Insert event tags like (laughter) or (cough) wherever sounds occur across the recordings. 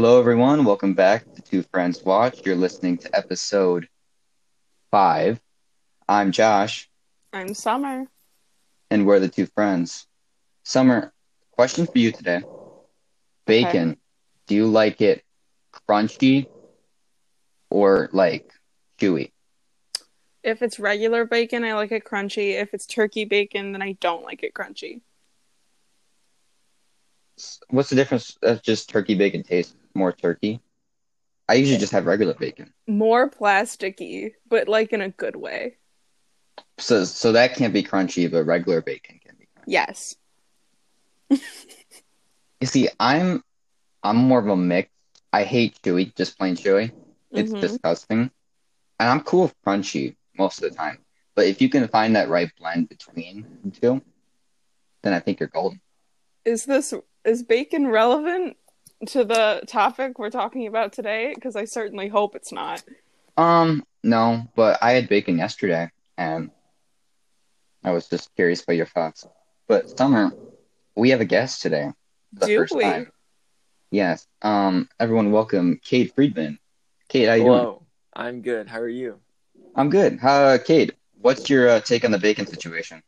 Hello, everyone. Welcome back to Two Friends Watch. You're listening to episode five. I'm Josh, I'm Summer. and we're the two friends. Summer, question for you today Bacon, do you like it crunchy or like chewy? If it's regular bacon, I like it crunchy. If it's turkey bacon, then I don't like it crunchy. What's the difference? That's just turkey bacon tastes more turkey. I usually just have regular bacon. More plasticky, but like in a good way. So, so that can't be crunchy, but regular bacon can be. Crunchy. Yes. (laughs) You see, I'm I'm more of a mix. I hate chewy, just plain chewy. It's Mhm. disgusting. And I'm cool with crunchy most of the time. But if you can find that right blend between the two, then I think you're golden. Is this is bacon relevant to the topic we're talking about today? Because I certainly hope it's not. Um, no, but I had bacon yesterday and I was just curious about your thoughts. But Summer, we have a guest today. The Do first we? time. Yes. Um, everyone welcome Kate Friedman. Kate, how you doing? Hello, I'm good. How are you? I'm good. Uh, Kate, what's your uh, take on the bacon situation?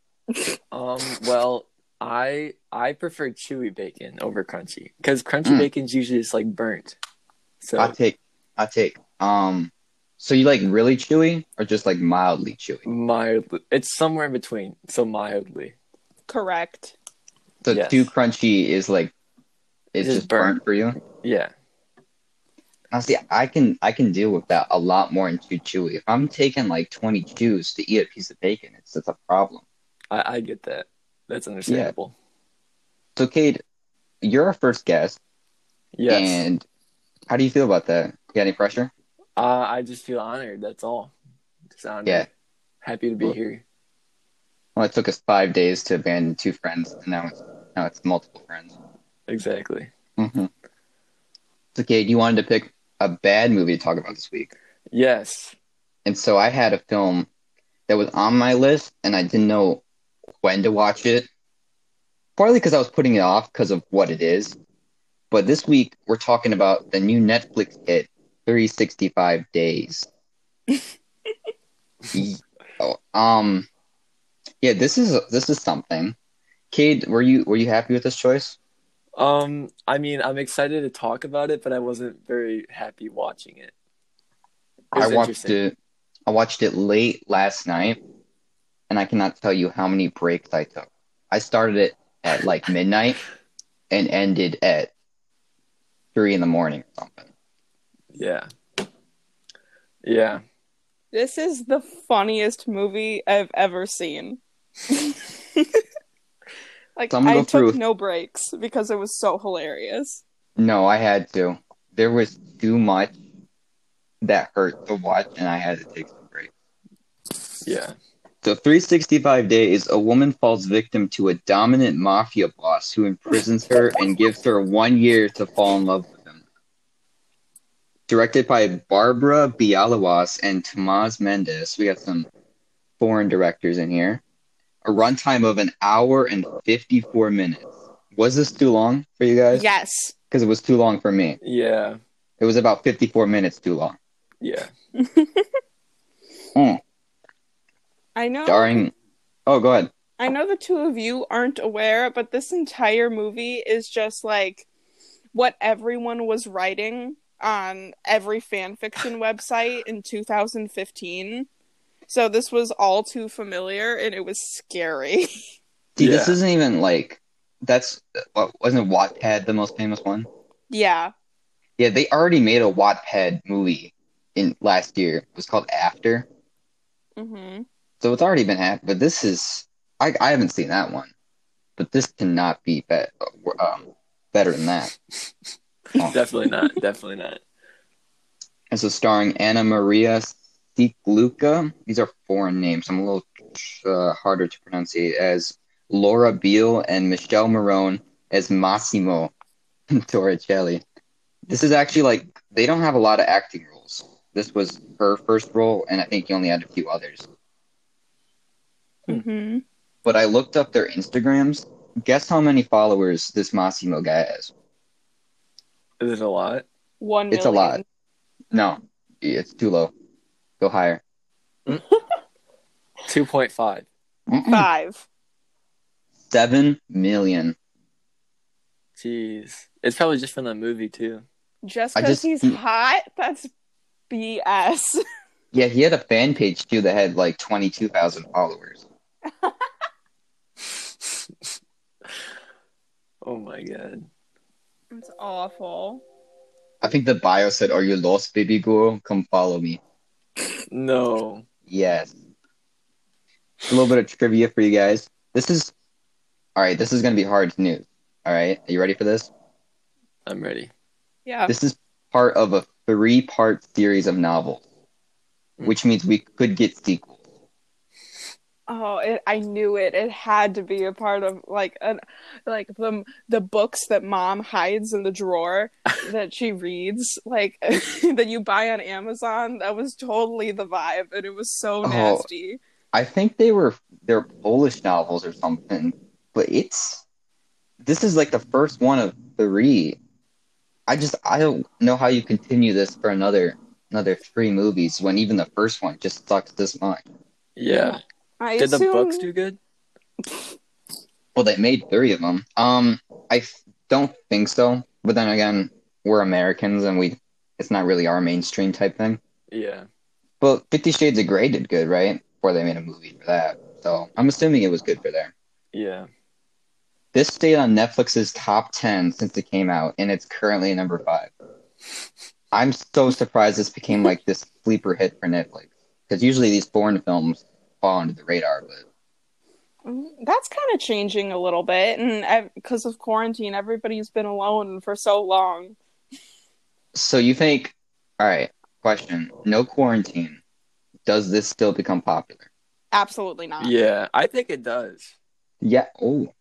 Um, well, I I prefer chewy bacon over crunchy because crunchy Mm. bacon's usually just like burnt. So I take, I take. Um, so you like really chewy or just like mildly chewy? mildly, it's somewhere in between. So mildly, Correct. So Yes. too crunchy is like, it's Just just burnt burnt. for you. yeah. Now, see, I can I can deal with that a lot more in too chewy. If I'm taking like 20 chews to eat a piece of bacon, it's it's a problem. I, I get that. That's understandable. So, Kate, you're our first guest, Yes. and how do you feel about that? You got any pressure? Uh, I just feel honored. That's all. Just honored. Yeah. Happy to be Well- here. Well, it took us five days to abandon two friends, and now it's now it's multiple friends. Exactly. hmm So, Kate, you wanted to pick a bad movie to talk about this week, Yes. and so I had a film that was on my list, and I didn't know when to watch it. Partly because I was putting it off because of what it is, but this week we're talking about the new Netflix hit, 365 Days. (laughs) Oh, um, yeah, this is this is something. Kate, were you were you happy with this choice? Um, I mean, I'm excited to talk about it, but I wasn't very happy watching it. It I watched it. I watched it late last night, and I cannot tell you how many breaks I took. I started it at like midnight and ended at three in the morning or something. Yeah. Yeah. This is the funniest movie I've ever seen. (laughs) like So I'm gonna I go took through- no breaks because it was so hilarious. No, I had to. There was too much that hurt to watch, and I had to take some breaks. Yeah. So 365 days, a woman falls victim to a dominant mafia boss who imprisons her and gives her one year to fall in love with him. Directed by Barbara Białowąs and Tomasz Mandes. We got some foreign directors in here. A runtime of an hour and 54 minutes. Was this too long for you guys? Yes. Because it was too long for me. Yeah. It was about 54 minutes too long. Yeah. (laughs) Mm. I know Starring. Oh, go ahead. I know the two of you aren't aware, but this entire movie is just like what everyone was writing on every fan fiction (sighs) website in 2015. So this was all too familiar and it was scary. (laughs) See, this isn't even like. That's. Wasn't Wattpad the most famous one? yeah. Yeah, they already made a Wattpad movie in last year. It was called After. hmm So it's already been happened. But this is. I, I haven't seen that one. But this cannot be be- um, better than that. Oh. (laughs) Definitely not. Definitely not. And so starring Anna Maria Sieklucka. These are foreign names. I'm a little uh, harder to pronunciate as Laura Biel and Michele Morrone as Massimo (laughs) Torricelli. This is actually like they don't have a lot of acting roles. This was her first role, and I think he only had a few others. Hmm But I looked up their Instagrams. Guess how many followers this Massimo guy has? Is it a lot? One It's a lot. No, it's too low. Go higher. (laughs) Two point five. Five. Seven million. Jeez, it's probably just from the movie too. Just because just- he's hot, that's BS. (laughs) Yeah, he had a fan page too that had like twenty two thousand followers. (laughs) Oh my god. It's awful. I think the bio said, "Are you lost, baby girl? Come follow me." No. Yes. A little bit of trivia for you guys. This is all right. This is gonna be hard news. All right, are you ready for this? I'm ready. Yeah. This is part of a three-part series of novels, mm. which means we could get sequels. Oh, it, I knew it. It had to be a part of like an like the the books that mom hides in the drawer (laughs) that she reads, like (laughs) that you buy on Amazon. That was totally the vibe, and it was so Oh. nasty. I think they were they're Polish novels or something, but it's this is like the first one of three. I just I don't know how you continue this for another another three movies when even the first one just sucks this much. Yeah. I Did the books do good? (laughs) Well, they made three of them. Um, I f- don't think so. But then again, we're Americans and we it's not really our mainstream type thing. Yeah. But Fifty Shades of Grey did good, right? Before they made a movie for that. So I'm assuming it was good for there. Yeah. This stayed on Netflix's top 10 since it came out, and it's currently number five. I'm so surprised this became like this (laughs) sleeper hit for Netflix. Because usually these foreign films fall under the radar, but Mm, That's kind of changing a little bit, and because of quarantine, everybody's been alone for so long. so you think, all right, question no quarantine. Does this still become popular? Absolutely not. Yeah. I think it does. Yeah. Oh.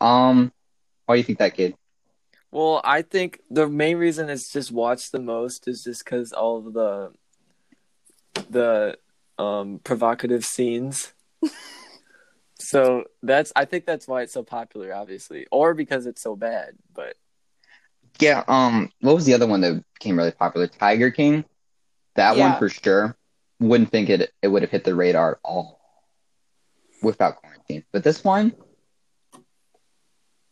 Um, why do you think that, kid? Well, I think the main reason it's just watched the most is just because all of the the um provocative scenes. so that's I think that's why it's so popular, obviously, or because it's so bad. But Yeah. Um, what was the other one that became really popular? Tiger King. That Yeah. one for sure. Wouldn't think it it would have hit the radar at all without quarantine. But this one,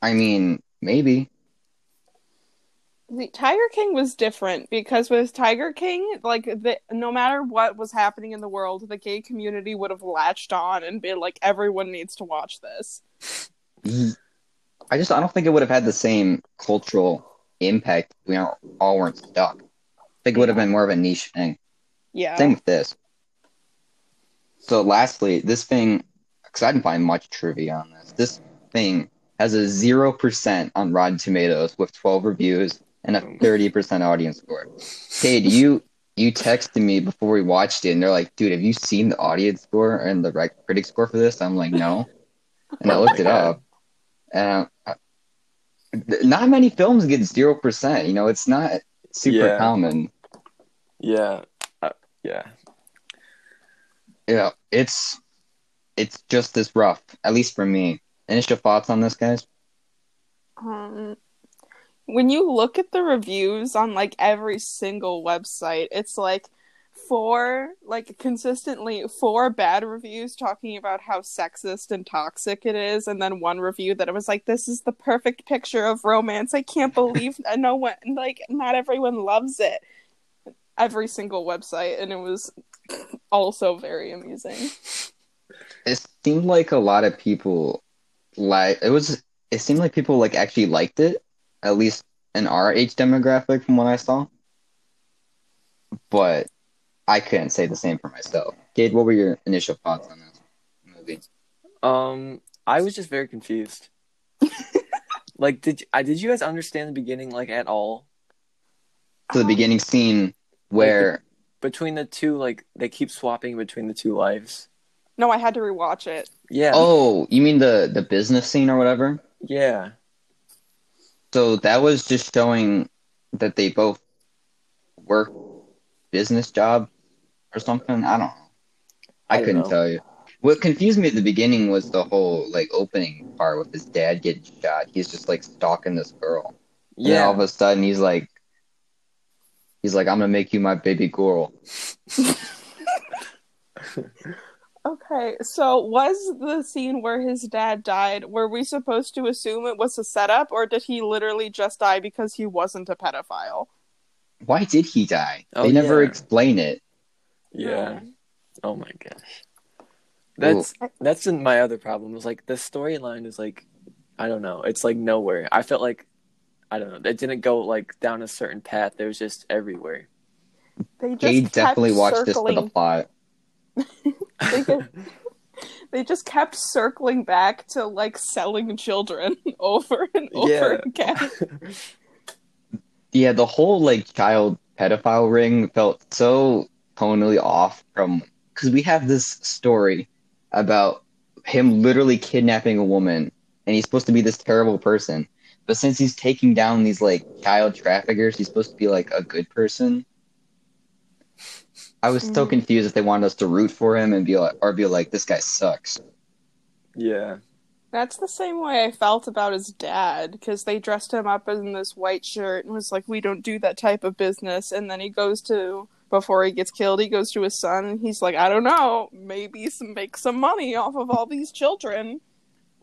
I mean, maybe. The Tiger King was different because with Tiger King, like the, no matter what was happening in the world, the gay community would have latched on and been like, everyone needs to watch this. I just I don't think it would have had the same cultural impact. if We all all weren't stuck. I think it would have been more of a niche thing. Yeah. Same with this. So, lastly, this thing, because I didn't find much trivia on this. This thing has a zero percent on Rotten Tomatoes with twelve reviews and a thirty percent audience score. (laughs) Cade, you you texted me before we watched it, and they're like, "Dude, have you seen the audience score and the rec- critic score for this?" I'm like, "No," (laughs) and I looked it up, and uh, not many films get zero percent. You know, it's not super Yeah. common. yeah, uh, yeah, Yeah, it's it's just as rough, at least for me. Initial thoughts on this, guys? Um, when you look at the reviews on like every single website, it's like four, like consistently four bad reviews talking about how sexist and toxic it is, and then one review that it was like, "This is the perfect picture of romance." I can't (laughs) believe no one, like, not everyone loves it. Every single website, and it was (clears throat) also very amusing. It seemed like a lot of people like it was. It seemed like people like actually liked it, at least in our age demographic, from what I saw. But I couldn't say the same for myself. Gade, what were your initial thoughts on this movie? Um, I was just very confused. (laughs) like, did I did you guys understand the beginning like at all? So the beginning scene where Between the two, like they keep swapping between the two lives. No, I had to rewatch it. Yeah, oh, you mean the the business scene or whatever? yeah, So that was just showing that they both work business job or something. I don't know. I, I couldn't know. tell you. What confused me at the beginning was the whole like opening part with his dad getting shot. He's just like stalking this girl. And all yeah, of a sudden he's like He's like, I'm gonna make you my baby girl. (laughs) Okay, so was the scene where his dad died, were we supposed to assume it was a setup, or did he literally just die because he wasn't a pedophile? Why did he die? Oh, they never yeah. explain it. Yeah. Oh my gosh. That's that's in my other problem. Is like the storyline is like I don't know. It's like nowhere. I felt like I don't know. It didn't go like down a certain path. It was just everywhere. They just They kept definitely watched this for the plot. (laughs) (laughs) they, just kept circling back to like selling children (laughs) over and over Yeah. again. (laughs) Yeah, the whole like child pedophile ring felt so tonally off from because we have this story about him literally kidnapping a woman and he's supposed to be this terrible person. But since he's taking down these like child traffickers, he's supposed to be like a good person. I was so Mhm. confused if they wanted us to root for him and be like, or be like, this guy sucks. yeah. That's the same way I felt about his dad because they dressed him up in this white shirt and was like, "We don't do that type of business." And then he goes to before he gets killed, he goes to his son and he's like, "I don't know, maybe some make some money off of all these children."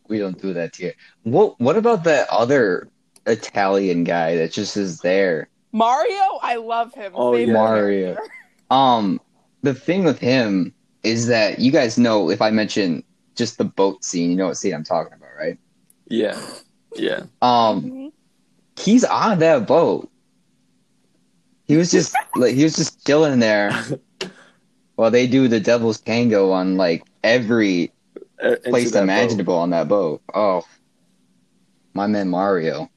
We don't do that here. What What about that other Italian guy that just is there? Mario, I love him. Oh, yeah. Mario. (laughs) Um, the thing with him is that you guys know if I mention just the boat scene, you know what scene I'm talking about, right? Yeah. Yeah. Um, Mhm. he's on that boat. He was just (laughs) like he was just chilling there (laughs) while they do the devil's tango on like every Uh, place that boat. imaginable on that boat. Oh, my man Mario.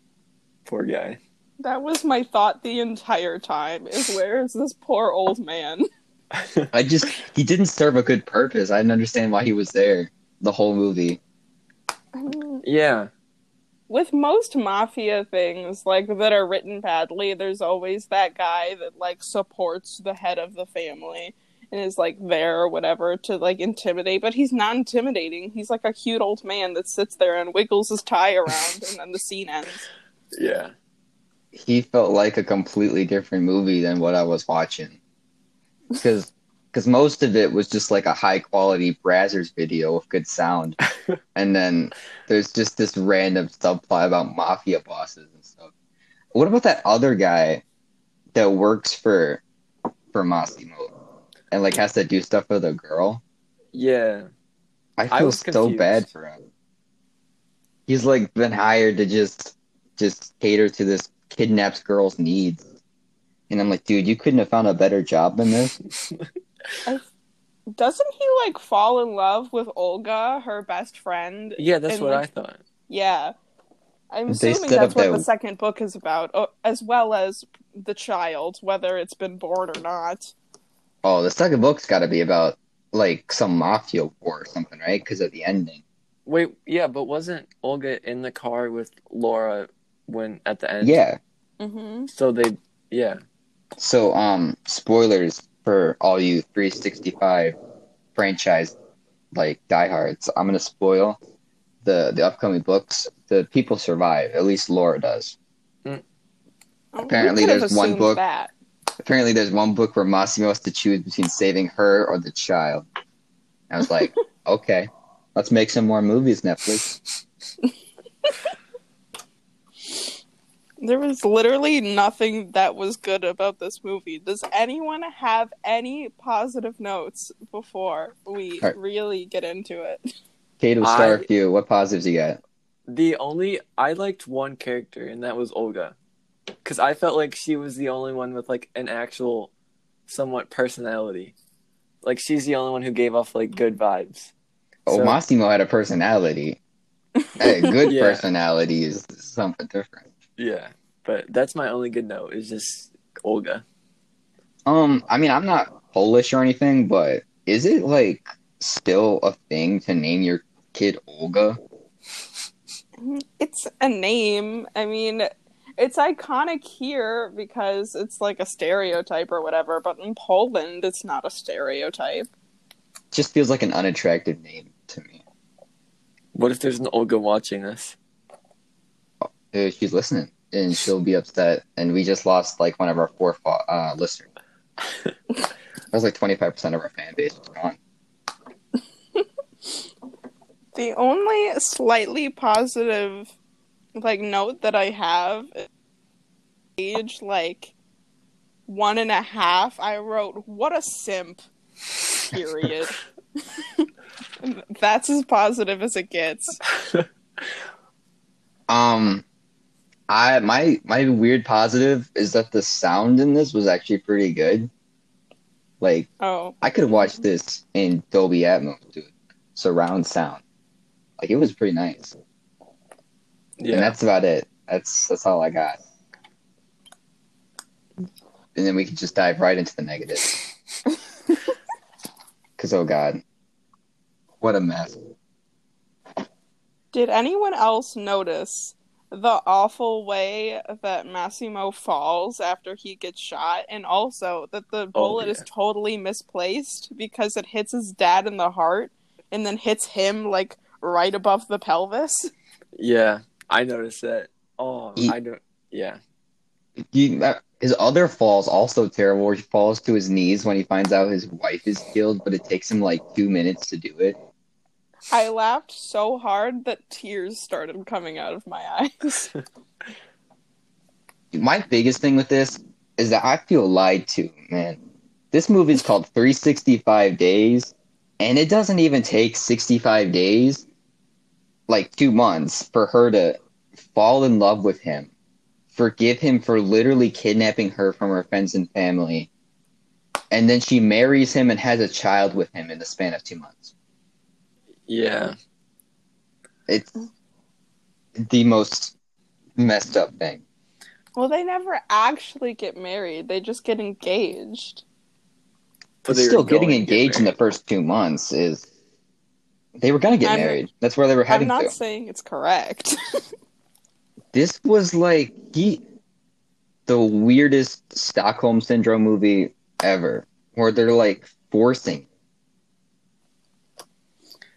Poor guy. That was my thought the entire time. Is where is this poor old man? (laughs) I just he didn't serve a good purpose. I didn't understand why he was there the whole movie. I mean, Yeah. with most mafia things like that are written badly there's always that guy that like supports the head of the family and is like there or whatever to like intimidate but he's not intimidating he's like a cute old man that sits there and wiggles his tie around and then the scene ends (laughs) Yeah. He felt like a completely different movie than what I was watching. Because because most of it was just like a high quality Brazzers video with good sound, (laughs) and then there's just this random subplot about mafia bosses and stuff. What about that other guy that works for for Massimo and like has to do stuff for the girl? Yeah. I I feel was so confused. bad for him. He's like been hired to just just cater to this kidnapped girl's needs. And I'm like, dude, you couldn't have found a better job than this. (laughs) doesn't he like fall in love with olga her best friend Yeah, that's And, what like, I thought. yeah i'm They assuming that's what that- the second book is about as well as the child whether it's been born or not Oh, the second book's got to be about like some mafia war or something, right? Because of the ending. Wait, yeah, but wasn't Olga in the car with Laura when at the end? Yeah. mm-hmm. So they, yeah. So, um, spoilers for all you 365 franchise like diehards. I'm gonna spoil the the upcoming books. The people survive. At least Laura does. Apparently We could have there's one book- that. Apparently, there's one book where Massimo has to choose between saving her or the child. I was like, (laughs) okay, let's make some more movies, Netflix. (laughs) There was literally nothing that was good about this movie. Does anyone have any positive notes before we Alright. really get into it? Kate, we'll I- start with you. What positives you got? The only I liked one character, and that was Olga, because I felt like she was the only one with like an actual, somewhat personality. Like she's the only one who gave off like good vibes. Oh, So- Massimo had a personality. A good (laughs) Yeah. personality is something different. Yeah, but that's my only good note. Is just Olga. Um, I mean, I'm not Polish or anything, but is it like still a thing to name your kid Olga? It's a name. I mean, it's iconic here because it's like a stereotype or whatever, but in Poland, it's not a stereotype. Just feels like an unattractive name to me. What if there's an Olga watching this? Uh, she's listening. and she'll be upset. And we just lost like one of our four uh, listeners. (laughs) that was like twenty five percent of our fan base was gone. (laughs) The only slightly positive like note that I have age like one and a half, I wrote, What a simp. Period. (laughs) That's as positive as it gets. Um, I my my weird positive is that the sound in this was actually pretty good. Like Oh. I could watch this in Dolby Atmos, dude. Surround sound. Like it was pretty nice. Yeah. And that's about it. That's that's all I got. And then we can just dive right into the negative. (laughs) Cause oh god. What a mess. Did anyone else notice the awful way that Massimo falls after he gets shot? And also that the oh, bullet is yeah. totally misplaced because it hits his dad in the heart and then hits him like right above the pelvis? yeah. I noticed that. Oh, He- I don't. Yeah. He, his other falls also terrible where he falls to his knees when he finds out his wife is killed, but it takes him like two minutes to do it. I laughed so hard that tears started coming out of my eyes. (laughs) My biggest thing with this is that I feel lied to, man. This movie is called 365 Days, and it doesn't even take 65 days, like two months, for her to fall in love with him, forgive him for literally kidnapping her from her friends and family, and then she marries him and has a child with him in the span of two months. Yeah. It's the most messed up thing. well, they never actually get married, they just get engaged. But But they were still, getting going to get engaged in the first two months is they were gonna get I'm- married. That's where they were heading. I'm not to. saying it's correct. (laughs) This was like he, the weirdest Stockholm syndrome movie ever, where they're like forcing.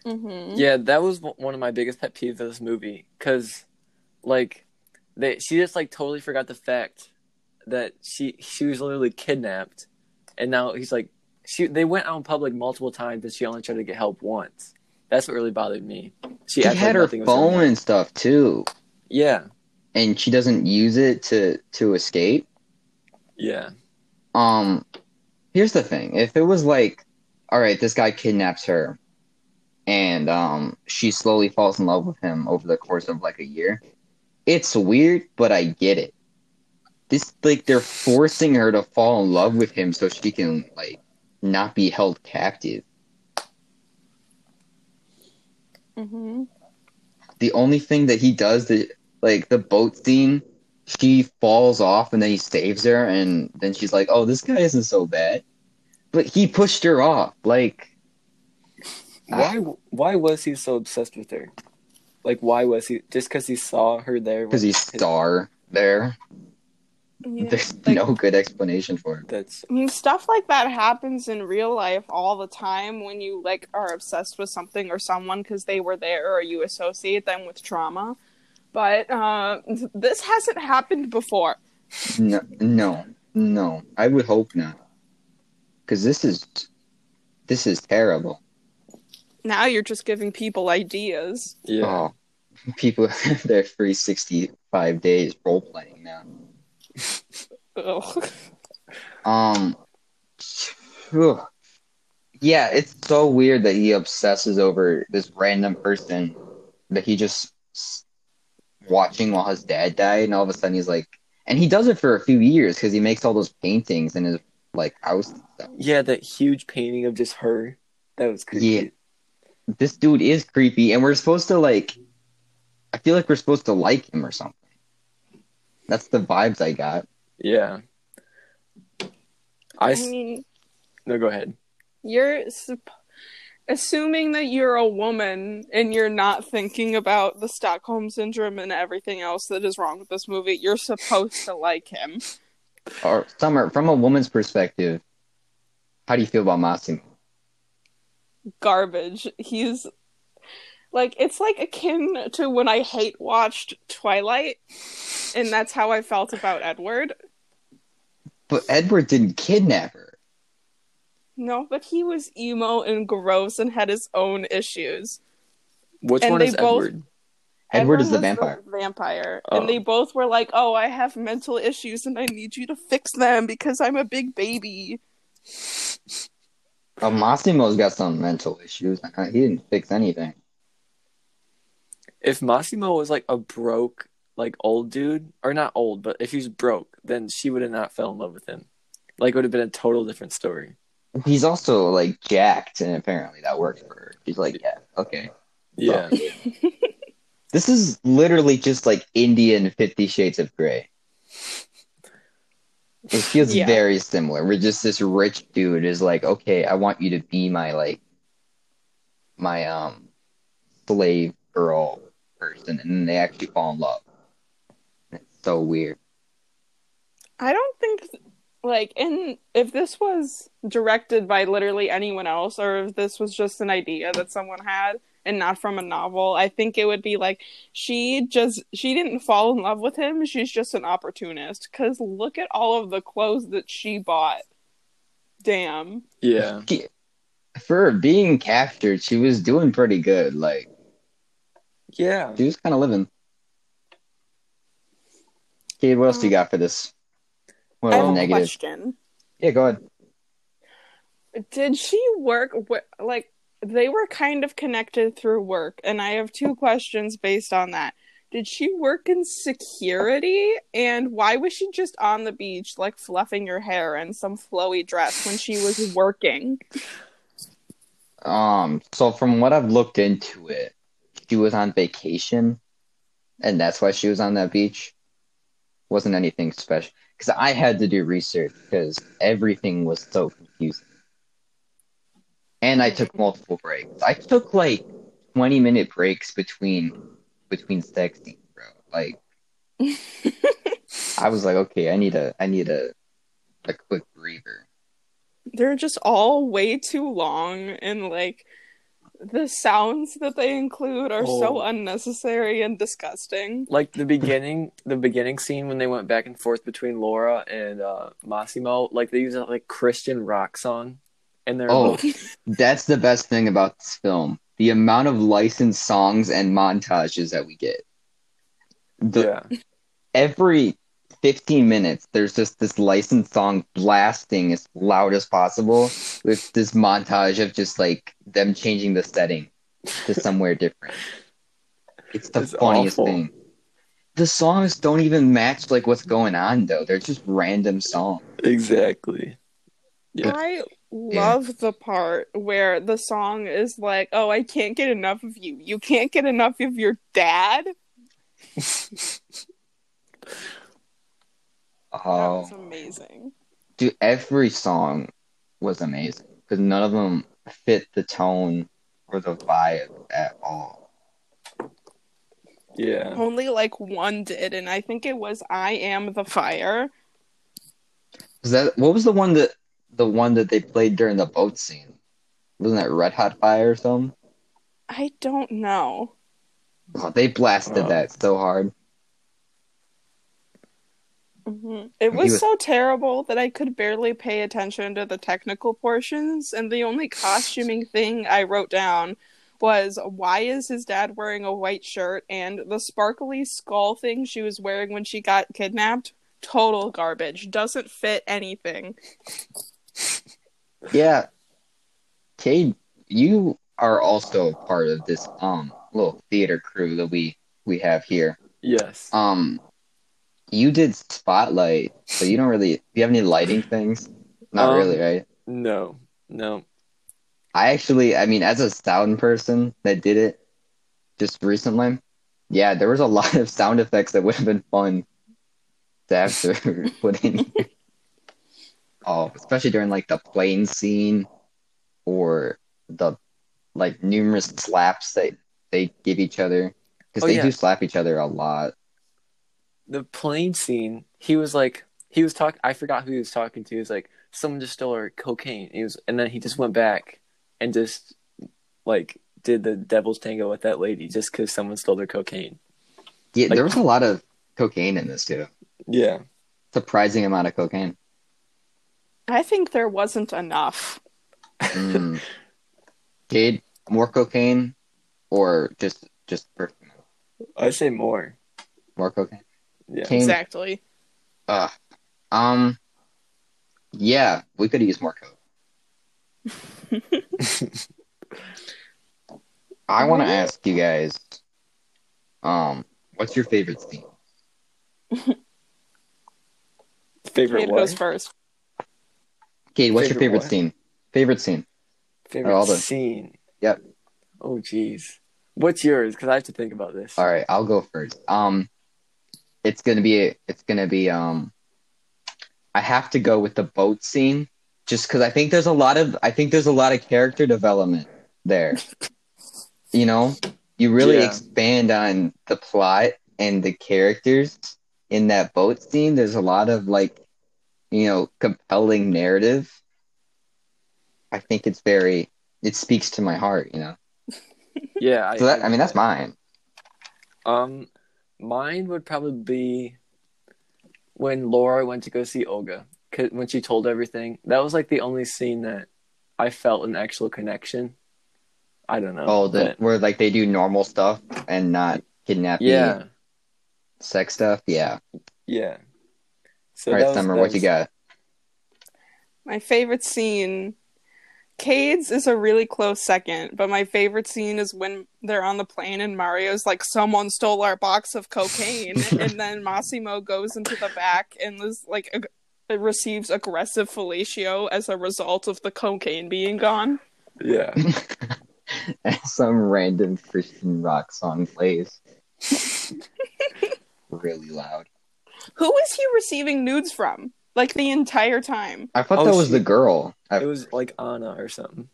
Hmm Yeah, that was one of my biggest pet peeves of this movie because, like, they she just like totally forgot the fact that she she was literally kidnapped, and now he's like she they went out in public multiple times and she only tried to get help once. That's what really bothered me. She, She had like her nothing was going phone and stuff too, Yeah, and she doesn't use it to to escape. yeah, Um, here's the thing: if it was like, all right, this guy kidnaps her, and um, she slowly falls in love with him over the course of like a year, it's weird, but I get it. This like they're forcing her to fall in love with him so she can like not be held captive. hmm The only thing that he does that like the boat scene, she falls off and then he saves her, and then she's like, "Oh, this guy isn't so bad," but he pushed her off. Like, Why why was he so obsessed with her? Like, why was he just because he saw her there? because when- he's star there. Yeah. There's like- no good explanation for it. That's I mean, stuff like that happens in real life all the time when you like are obsessed with something or someone because they were there or you associate them with trauma. But uh, th- this hasn't happened before. No, no, no. I would hope not, because this is this is terrible. Now you're just giving people ideas. yeah. Oh, people (laughs) have their free sixty-five days role playing now. Ugh. Um, phew. yeah, it's so weird that he obsesses over this random person that he just watching while his dad died, and all of a sudden he's like, and he does it for a few years because he makes all those paintings in his like house. And stuff. Yeah, that huge painting of just her. That was creepy. Yeah. This dude is creepy, and we're supposed to like. I feel like we're supposed to like him or something. That's the vibes I got. Yeah. I mean, no, go ahead. you're sup- assuming that you're a woman and you're not thinking about the Stockholm syndrome and everything else that is wrong with this movie. You're supposed to like him. Or Summer, from a woman's perspective, how do you feel about Massimo? Garbage. He's Like it's like akin to when I hate watched Twilight, and that's how I felt about Edward. But Edward didn't kidnap her. No, but he was emo and gross and had his own issues. Which And one they is both- Edward? Edward is the was vampire. vampire, Oh. and they both were like, "Oh, I have mental issues, and I need you to fix them because I'm a big baby." Oh, Massimo's got some mental issues. Uh, He didn't fix anything. If Massimo was like a broke, like old dude, or not old, but if he's broke, then she would have not fell in love with him. Like, it would have been a total different story. He's also like jacked, and apparently that worked for her. She's like, yeah, okay. Yeah. (laughs) This is literally just like Indian Fifty Shades of Grey. It feels Yeah. very similar. We're just this rich dude is like, okay, I want you to be my like my um slave girl person, and then they actually fall in love. It's so weird. I don't think like in if this was directed by literally anyone else or if this was just an idea that someone had and not from a novel, I think it would be like she just she didn't fall in love with him, she's just an opportunist cuz look at all of the clothes that she bought. Damn. Yeah. For being captured, she was doing pretty good. Like Yeah. she was kind of living. Kate, what else do you um, got for this? What I have a negative? question. Yeah, go ahead. Did she work wi- like they were kind of connected through work and I have two questions based on that. Did she work in security and why was she just on the beach like fluffing her hair in some flowy dress when she was working? Um, so from what I've looked into it, she was on vacation, and that's why she was on that beach. Wasn't anything special because I had to do research because everything was so confusing. And I took multiple breaks. I took like twenty minute breaks between between sex scenes, bro. Like (laughs) I was like, okay, I need a I need a a quick breather. They're just all way too long and like the sounds that they include are so Oh. unnecessary and disgusting. Like the (laughs) beginning, the beginning scene when they went back and forth between Laura and uh, Massimo, like they use a like Christian rock song, and they're Oh. both- (laughs) That's the best thing about this film. The amount of licensed songs and montages that we get. The, yeah, Every 15 minutes, there's just this licensed song blasting as loud as possible with this montage of just like them changing the setting to somewhere different. It's the It's funniest awful. thing. The songs don't even match like what's going on though. They're just random songs. exactly. Yeah. I love the part where the song is like, "Oh, I can't get enough of you. You can't get enough of your dad." That Oh, was amazing. dude, every song was amazing because none of them fit the tone or the vibe at all. Yeah, Only like one did, and I think it was "I Am the Fire." Was that what was the one that the one that they played during the boat scene? Wasn't that Red Hot Fire or something? I don't know. Oh, they blasted Oh. that so hard. Mhm. It was, was- so terrible that I could barely pay attention to the technical portions, and the only costuming thing I wrote down was why is his dad wearing a white shirt and the sparkly skull thing she was wearing when she got kidnapped? Total garbage. Doesn't fit anything. Yeah, Cade, you are also part of this um little theater crew that we we have here. yes. Um, you did spotlight, so you don't really. Do you have any lighting things? Not Um, really, right? No, no. I actually, I mean, as a sound person that did it just recently, yeah, there was a lot of sound effects that would have been fun to have (laughs) to put in. Oh, especially during like the plane scene or the like numerous slaps that they give each other because Oh, they yeah. do slap each other a lot. The plane scene. He was like, he was talking. I forgot who he was talking to. He was like, someone just stole our cocaine. He was, and then he just went back and just like did the devil's tango with that lady just because someone stole their cocaine. Yeah, Like- there was a lot of cocaine in this too. Yeah. Surprising amount of cocaine. I think there wasn't enough. Mm. Jade, more cocaine, or just just perfect amount? I say more. more cocaine? Yeah. Kane- Exactly. Uh, um, yeah, we could use more coke. (laughs) I want to ask you guys, um, what's your favorite scene? Favorite Kate what? goes first. Kate, what's your Favorite favorite what? scene? Favorite scene? Favorite all the- scene. Yep. Oh jeez. What's yours? Because I have to think about this. All right, I'll go first. Um, it's gonna be it's gonna be um, I have to go with the boat scene just because I think there's a lot of I think there's a lot of character development there. (laughs) you know, you really Yeah. expand on the plot and the characters in that boat scene. There's a lot of like, you know, compelling narrative. I think it's very it speaks to my heart. You know, (laughs) Yeah. so that I mean that's mine. Um, mine would probably be when Laura went to go see Olga. when she told everything, that was like the only scene that I felt an actual connection. I don't know. Oh, the but- where like they do normal stuff and not kidnapping, yeah, sex stuff. Yeah. yeah. So All that right, was- Summer, that what you got? My favorite scene. Cade's is a really close second, but my favorite scene is when they're on the plane and Mario's like, "Someone stole our box of cocaine," (laughs) and then Massimo goes into the back and is like, ag- receives aggressive fellatio as a result of the cocaine being gone. Yeah, (laughs) Some random Christian rock song plays (laughs) really loud. Who is he receiving nudes from? Like the entire time. I thought Oh, that was she- the girl. I- it was like Anna or something.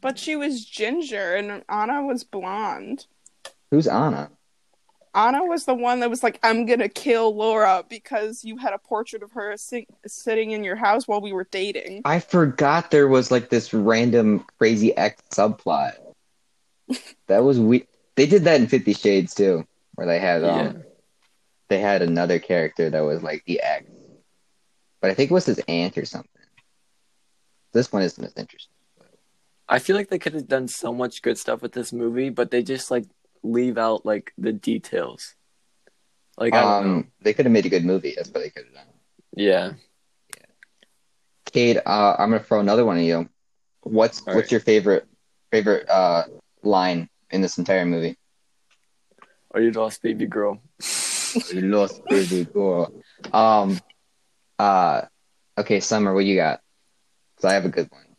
But she was ginger and Anna was blonde. who's Anna? Anna was the one that was like, I'm gonna kill Laura because you had a portrait of her si- sitting in your house while we were dating. I forgot there was like this random crazy X subplot. (laughs) that was we. They did that in Fifty Shades too, where they had um, Yeah. They had another character that was like the X, but I think it was his aunt or something. This one isn't as interesting. I feel like they could have done so much good stuff with this movie, but they just like leave out like the details. Like I don't know. Um, they could have made a good movie. That's what they could have done. Yeah. Kate, uh, I'm gonna throw another one at you. What's All what's right. your favorite favorite uh line in this entire movie? Are you lost baby girl. (laughs) (laughs) You lost baby girl. Um, uh, okay, Summer, what you got? Because I have a good one.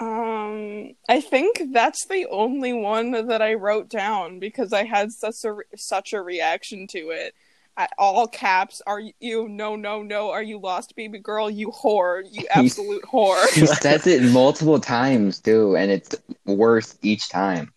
Um, I think that's the only one that I wrote down because I had such a such a reaction to it. At all caps, are you? No, no, no. Are you lost, baby girl? You whore! You absolute whore! (laughs) He says it multiple times too, and it's worse each time.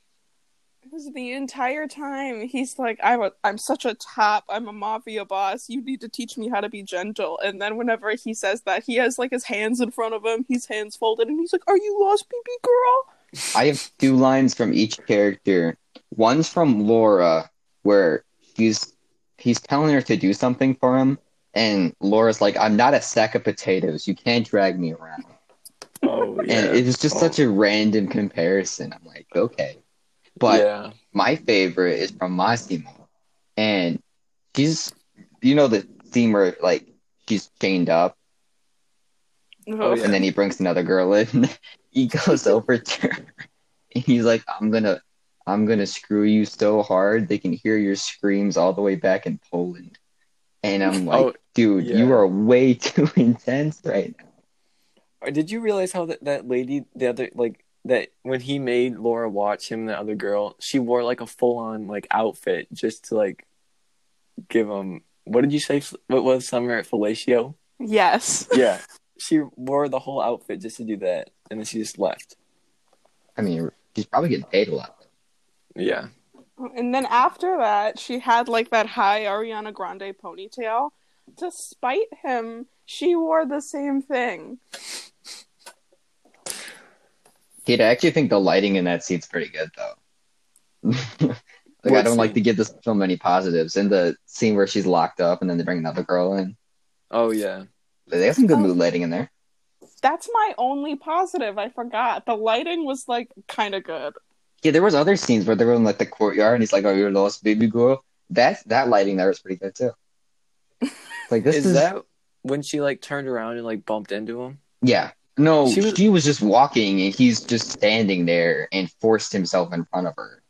Because the entire time he's like, I'm a, I'm such a top. I'm a mafia boss. You need to teach me how to be gentle. And then whenever he says that, he has like his hands in front of him, his hands folded, and he's like, "Are you lost, baby girl?" I have two lines from each character. One's from Laura, where he's he's telling her to do something for him, and Laura's like, "I'm not a sack of potatoes. You can't drag me around." Oh yeah. And it was just Oh. such a random comparison. I'm like, okay. But yeah. my favorite is from Massimo. And she's, you know, the scene where, like, she's chained up oh, oh, yeah. and then he brings another girl in. (laughs) he goes (laughs) over to her and he's like, I'm gonna, I'm gonna screw you so hard they can hear your screams all the way back in Poland. And I'm (laughs) oh, like, Oh, dude, yeah. you are way too intense right now. Or Did you realize how that, that lady, the other, like, that when he made Laura watch him and the other girl, she wore like a full on like outfit just to like give him. What did you say? What was summer at fellatio? Yes. (laughs) Yeah, she wore the whole outfit just to do that, and then she just left. I mean, she's probably getting paid a lot. Yeah, And then after that, she had like that high Ariana Grande ponytail. To spite him, she wore the same thing. Kate, I actually think the lighting in that scene's pretty good though. (laughs) like I don't like to give this film any positives. In the scene where she's locked up and then they bring another girl in, Oh yeah. they have some good Oh. mood lighting in there. That's my only positive. I forgot. The lighting was like kind of good. Yeah, there was other scenes where they were in like the courtyard and he's like, "Oh, you're lost, baby girl." That that lighting there was pretty good too. (laughs) Like this Is, is, that when she like turned around and like bumped into him? yeah. No, She she was- was, just walking and he's just standing there and forced himself in front of her.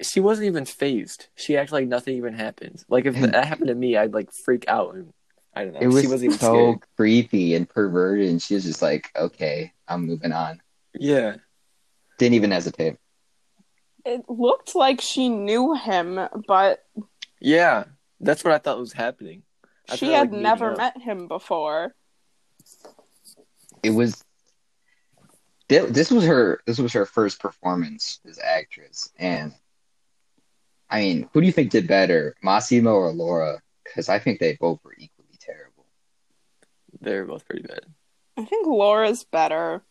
She wasn't even phased. She acted like nothing even happened. Like if that happened to me, I'd like freak out and I don't know. It was she wasn't even so scared. creepy and perverted, and she was just like, "Okay, I'm moving on." Yeah. Didn't even hesitate. It looked like she knew him, but Yeah. That's what I thought was happening. I she had like, never met him before. It was. This was her. This was her first performance as actress, and I mean, who do you think did better, Massimo or Laura? Because I think they both were equally terrible. they're both pretty bad. I think Laura's better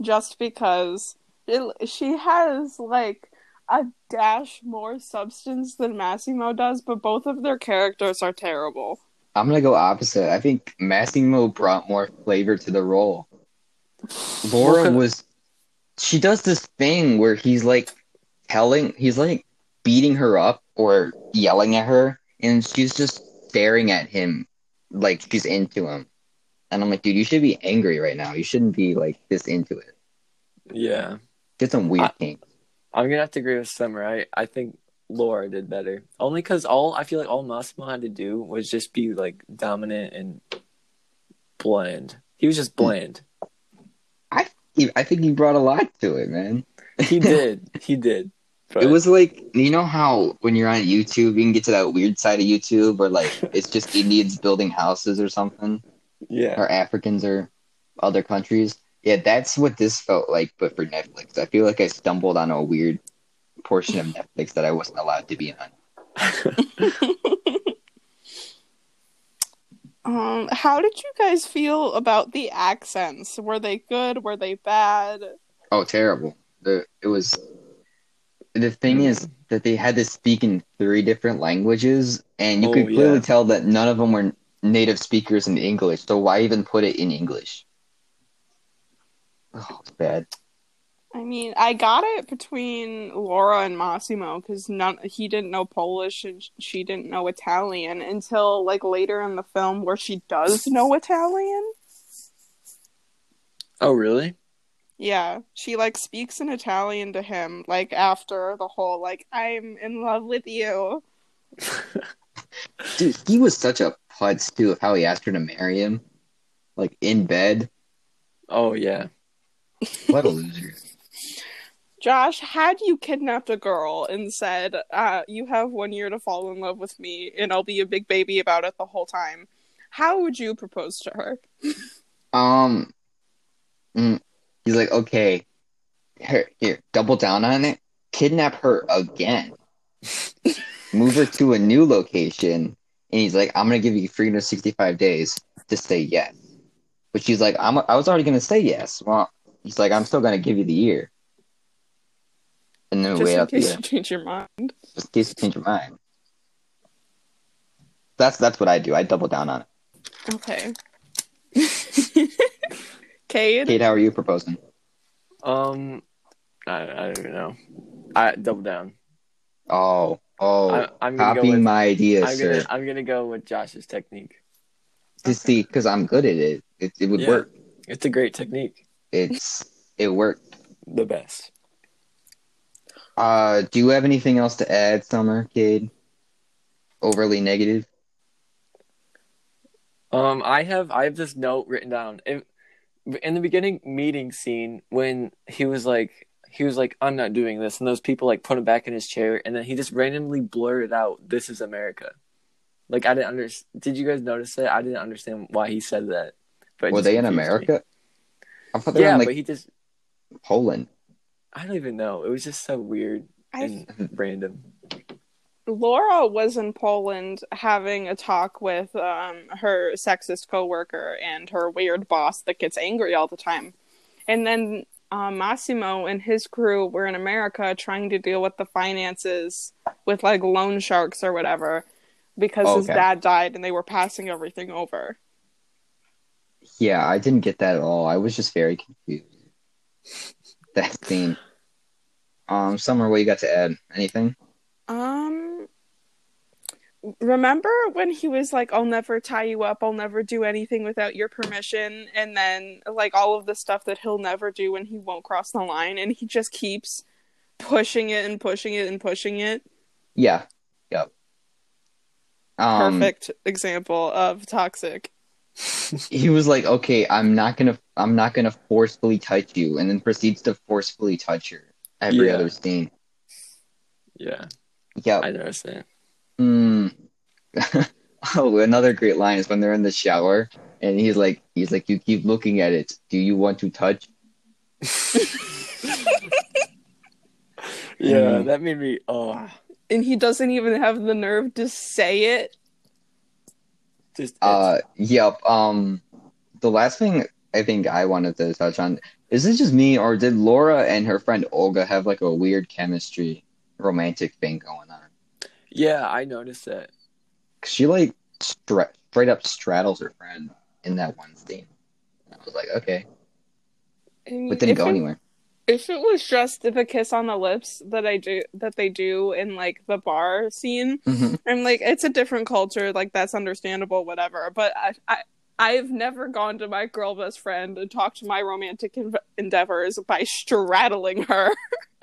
just because it, she has like a dash more substance than Massimo does, but both of their characters are terrible. I'm gonna go opposite. I think Massimo brought more flavor to the role. Laura was. She does this thing where he's like telling, he's like beating her up or yelling at her, and she's just staring at him like she's into him. And I'm like, dude, you should be angry right now. You shouldn't be like this into it. Yeah. Get some weird I- kinks. I'm gonna have to agree with Summer. I, I think Laura did better. Only because all I feel like all Massimo had to do was just be like dominant and bland. He was just hmm. bland. He- I think he brought a lot to it, man. He (laughs) did. he did. But It was like you know how when you're on YouTube, you can get to that weird side of YouTube where like (laughs) it's just Indians building houses or something. yeah. or Africans or other countries. Yeah, that's what this felt like, but for Netflix. I feel like I stumbled on a weird portion of Netflix that I wasn't allowed to be on. (laughs) Um, how did you guys feel about the accents? Were they good? Were they bad? Oh, terrible. The it was the thing is that they had to speak in three different languages, and you Oh, could clearly yeah. tell that none of them were native speakers in English. So why even put it in English? Oh, it's bad. I mean, I got it between Laura and Massimo because none he didn't know Polish and she didn't know Italian until like later in the film where she does know Italian. oh really? Yeah, she like speaks in Italian to him like after the whole like I'm in love with you. (laughs) Dude, he was such a putz too of how he asked her to marry him, like in bed. Oh yeah. What a loser. Josh, had you kidnapped a girl and said, uh, "You have one year to fall in love with me, and I'll be a big baby about it the whole time," how would you propose to her? Um, mm, he's like, okay, here, here, double down on it. Kidnap her again. Move her to a new location, and he's like, I'm gonna give you 365 days to say yes. But she's like, I'm, I was already gonna say yes. Well, he's like, I'm still gonna give you the year. And then Just wait in out case year, you change your mind. just in case you change your mind. That's that's what I do. I double down on it. Okay. (laughs) Cade? Kate, how are you proposing? Um, I, I don't even know. I double down. Oh, oh, I, I'm gonna go copying with. my ideas, I'm sir. gonna. I'm gonna go with Josh's technique. to see because I'm good at it. It, it would Yeah. work. It's a great technique. It's it worked. The best. Uh, do you have anything else to add, Summer Kid? Overly negative. Um, I have I have this note written down. In, in the beginning meeting scene when he was like he was like I'm not doing this, and those people like put him back in his chair, and then he just randomly blurted out, "This is America." Like I didn't understand. Did you guys notice that? I didn't understand why he said that. But Were they in me. America? I thought they were Yeah, in like but he just Poland. I don't even know. It was just so weird I and random. Laura was in Poland having a talk with um, her sexist coworker and her weird boss that gets angry all the time. And then um, Massimo and his crew were in America trying to deal with the finances with like loan sharks or whatever because his dad died and they were passing everything over. Yeah, I didn't get that at all. I was just very confused. That scene. Um, Summer, what you got to add? Anything? Um, remember when he was like, "I'll never tie you up. I'll never do anything without your permission," and then like all of the stuff that he'll never do when he won't cross the line, and he just keeps pushing it and pushing it and pushing it. Yeah. Yep. Um, Perfect example of toxic. He was like, "Okay, I'm not gonna, I'm not gonna forcefully touch you," and then proceeds to forcefully touch her every Yeah. other scene. Yeah, Yep. I noticed that. Mm. (laughs) oh, another great line is when they're in the shower and he's like, he's like, "You keep looking at it. Do you want to touch?" (laughs) Yeah, Mm. that made me. Oh, And he doesn't even have the nerve to say it. Just Uh, yep. Um, the last thing I think I wanted to touch on is this just me or did Laura and her friend Olga have like a weird chemistry, romantic thing going on? yeah, I noticed that. 'Cause she like stra- straight up straddles her friend in that one scene. I was like, okay, And but didn't if go it- anywhere. If it was just the kiss on the lips that I do that they do in like the bar scene, hmm I'm like, it's a different culture, like that's understandable, whatever. But I, I I've never gone to my girl best friend and talked to my romantic en- endeavors by straddling her. (laughs)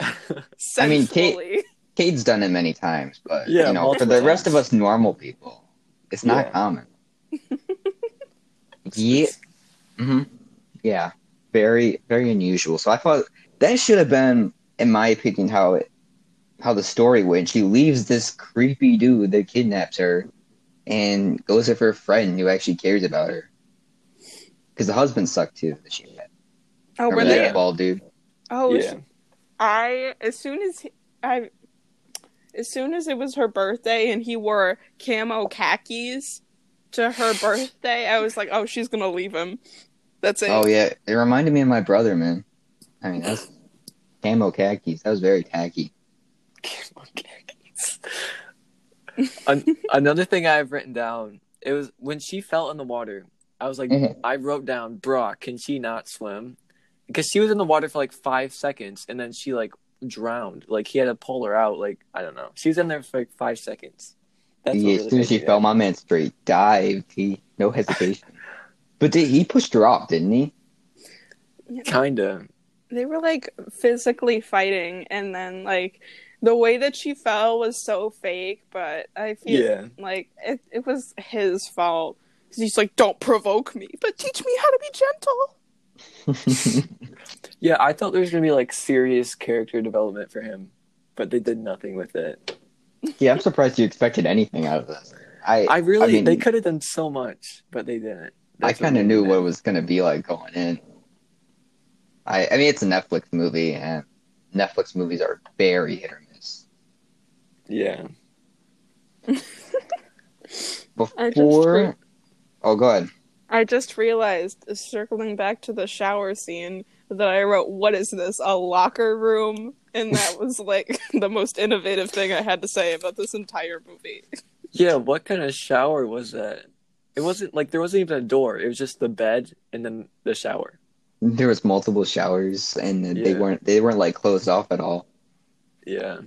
I mean, Kate- Kate's done it many times, but Yeah, you know, for multiple the rest of us normal people, it's not Yeah. common. (laughs) yeah. hmm Yeah. Very, very unusual. So I thought that should have been, in my opinion, how it, how the story went. She leaves this creepy dude that kidnaps her, and goes with her friend who actually cares about her. Because the husband sucked too. That she had. oh, were Remember they? that bald dude? Oh, yeah, I as soon as he, I as soon as it was her birthday and he wore camo khakis to her birthday, I was like, oh, she's gonna leave him. That's it. Oh yeah, it reminded me of my brother, man. I mean, that's camo khakis. That was very tacky. Camo khakis. An- another thing I've written down. It was when she fell in the water. I was like, Mhm. I wrote down, "Bruh, can she not swim?" Because she was in the water for like five seconds, and then she like drowned. Like he had to pull her out. Like I don't know. She was in there for like five seconds. That's Yeah, really as soon as made she me fell, mad. my man straight dived. He no hesitation. (laughs) but did, he pushed her off, didn't he? Kinda. They were like physically fighting, and then like the way that she fell was so fake. But I feel Yeah. like it, it was his fault. 'Cause he's like, "Don't provoke me, but teach me how to be gentle." (laughs) Yeah, I thought there was gonna be like serious character development for him, but they did nothing with it. yeah, I'm surprised you expected anything out of this. I I really, I mean, they could have done so much, but they didn't. I kind of knew mad. what it was gonna be like going in. I I mean, it's a Netflix movie, and Netflix movies are very hit or miss. Yeah. (laughs) Before, re- oh, go ahead. I just realized, circling back to the shower scene, that I wrote, "What is this? A locker room?" And that (laughs) was like the most innovative thing I had to say about this entire movie. Yeah, what kind of shower was that? It wasn't like there wasn't even a door. It was just the bed and then the shower. There was multiple showers, and they weren't they weren't like closed off at all. Yeah.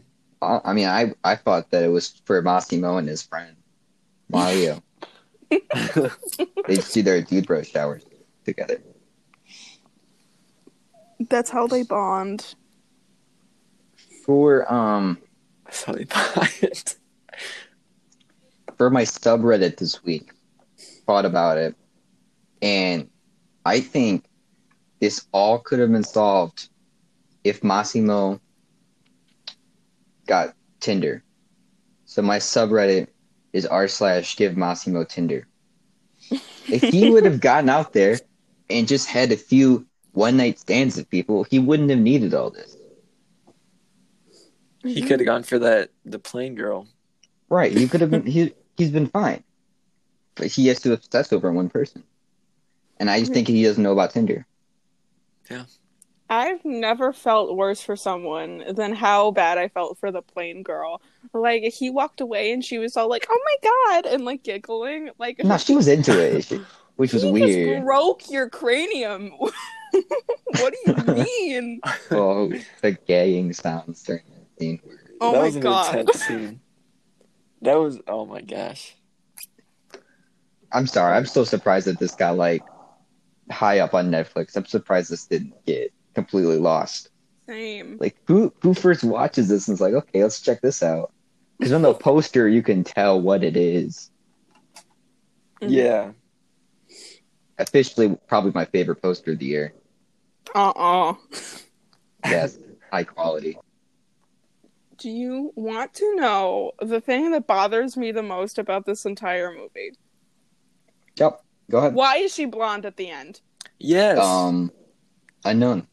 I I mean, I I thought that it was for Massimo and his friend Mario. (laughs) they just do their dude bro showers together. That's how they bond. For um That's how they buy it. for my subreddit this week, thought about it, and I think this all could have been solved if Massimo got Tinder. So my subreddit is r slash give Massimo Tinder. If he would have (laughs) gotten out there and just had a few one night stands with people, he wouldn't have needed all this. He mm-hmm. could have gone for that the plain girl. Right. He could have been (laughs) he he's been fine. But he has to obsess over one person. And I just think he doesn't know about Tinder. I've never felt worse for someone than how bad I felt for the plain girl. Like he walked away and she was all like, "Oh my god," and like giggling. Like No, she was into it, which was he weird. just broke your cranium. (laughs) what do you (laughs) oh, mean? Oh, the gaying sounds during the scene. Oh that my was an god. intense scene. That was oh my gosh. I'm sorry. I'm still surprised that this got like high up on Netflix. I'm surprised this didn't get completely lost. Same. Like who who first watches this and is like, okay, let's check this out. Because on the poster you can tell what it is. Mhm. Yeah. Officially, probably my favorite poster of the year. Uh-uh. Yes, high quality. Do you want to know the thing that bothers me the most about this entire movie? Yep. Go ahead. Why is she blonde at the end? Yes. Um, unknown.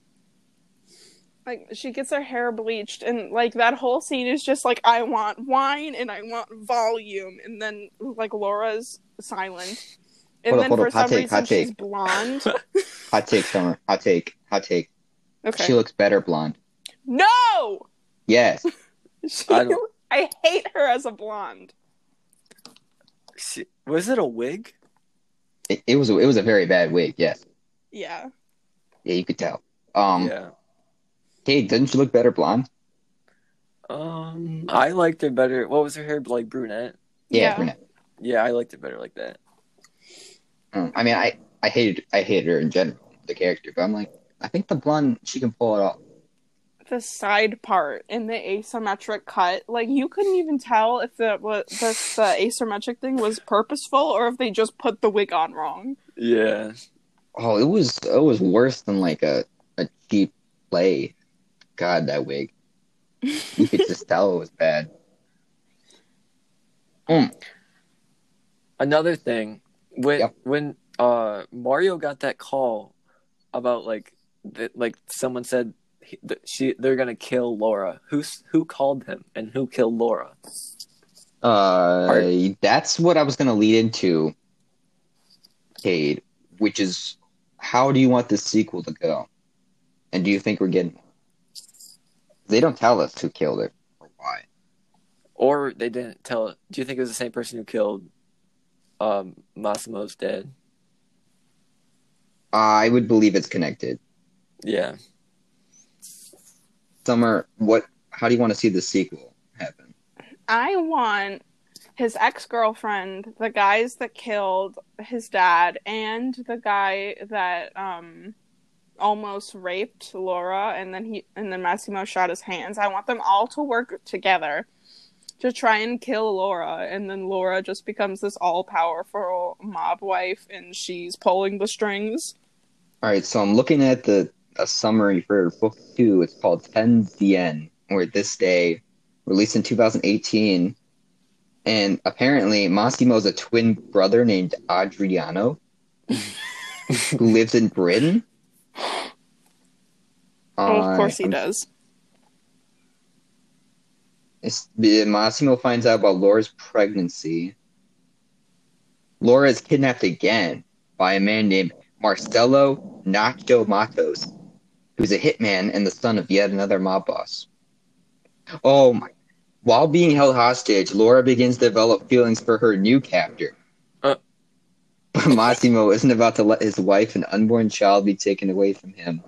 Like she gets her hair bleached and like that whole scene is just like I want wine and I want volume and then like Laura's silent. And Hold up, then hold for up. Hot some take, reason hot she's take. blonde. (laughs) Hot take, Summer. Hot take. Hot take. Okay. She looks better blonde. no! Yes. (laughs) She, I don't- I hate her as a blonde. She- was it a wig? It, it was a, it was a very bad wig. Yes. Yeah. Yeah, you could tell. Um, yeah. hey, doesn't she look better blonde? Um, I liked her better. What was her hair like? Brunette. Yeah, Yeah. brunette. Yeah, I liked it better like that. Mm, I mean, I I hated I hated her in general, the character, but I'm like, I think the blonde she can pull it off. The side part in the asymmetric cut, like you couldn't even tell if the what this the asymmetric thing was purposeful or if they just put the wig on wrong. Yeah. Oh, it was it was worse than like a a cheap play. God, that wig. You could just (laughs) tell it was bad. Mm, Another thing, when Yep. when uh Mario got that call about like that, like someone said he, she they're gonna kill Laura. Who's who called him and who killed Laura? Uh, that's what I was gonna lead into, Cade, which is how do you want this sequel to go? And do you think we're getting? They don't tell us who killed her or why. Or they didn't tell. Do you think it was the same person who killed um Massimo's dad? I would believe it's connected. Yeah. Summer, what? How do you want to see the sequel happen? I want his ex girlfriend, the guys that killed his dad, and the guy that um almost raped Laura and then he and then Massimo shot his hands. I want them all to work together to try and kill Laura and then Laura just becomes this all powerful mob wife and she's pulling the strings. All right, so I'm looking at the a summary for book two. It's called Ten Dien, or This Day, released in 2018. And apparently, Massimo Massimo's a twin brother named Adriano (laughs) who lives in Britain. oh, of course he Uh, does. It's, Massimo finds out about Laura's pregnancy. Laura is kidnapped again by a man named Marcelo Nacho Matos, who's a hitman and the son of yet another mob boss. Oh my. While being held hostage, Laura begins to develop feelings for her new captor. Uh. But (laughs) Massimo isn't about to let his wife and unborn child be taken away from him.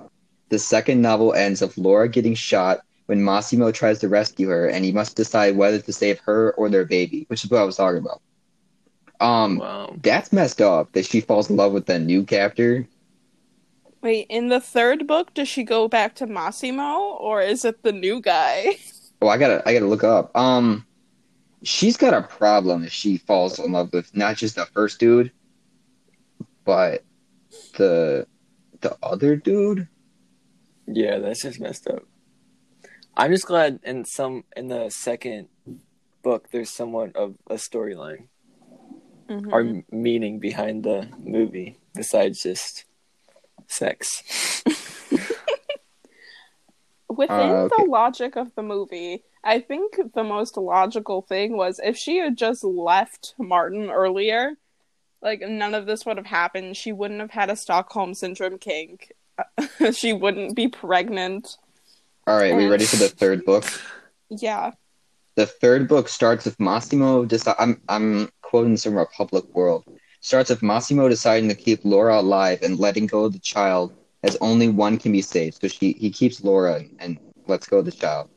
The second novel ends with Laura getting shot when Massimo tries to rescue her, and he must decide whether to save her or their baby, which is what I was talking about. Um, Wow. that's messed up that she falls in love with the new captor. Wait, in the third book does she go back to Massimo or is it the new guy? (laughs) Oh, I gotta, I gotta look up. Um, she's got a problem if she falls in love with not just the first dude, but the the other dude. Yeah, that's just messed up. I'm just glad in some in the second book there's somewhat of a storyline Mhm. or meaning behind the movie besides just sex. Within Uh, okay. the logic of the movie, I think the most logical thing was if she had just left Martin earlier, like none of this would have happened. She wouldn't have had a Stockholm syndrome kink, (laughs) she wouldn't be pregnant. All right, we ready for the (laughs) third book? Yeah. The third book starts with Massimo. Deci- I'm I'm quoting this from Republic World. Starts with Massimo deciding to keep Laura alive and letting go of the child, as only one can be saved. So she he keeps Laura and lets go of the child.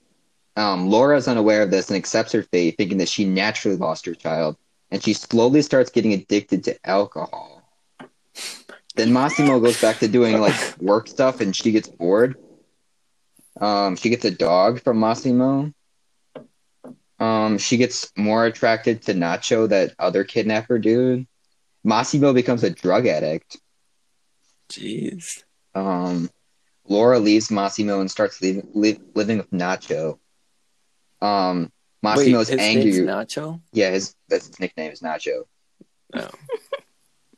Um, Laura is unaware of this and accepts her fate, thinking that she naturally lost her child, and she slowly starts getting addicted to alcohol. Then Massimo goes back to doing like work stuff, and she gets bored. Um, she gets a dog from Massimo. Um, she gets more attracted to Nacho, that other kidnapper dude. Massimo becomes a drug addict. Jeez. Um, Laura leaves Massimo and starts leaving, li- living with Nacho. Um, Massimo's Wait, his angry. name's Nacho? yeah, his that's his nickname is Nacho. Oh.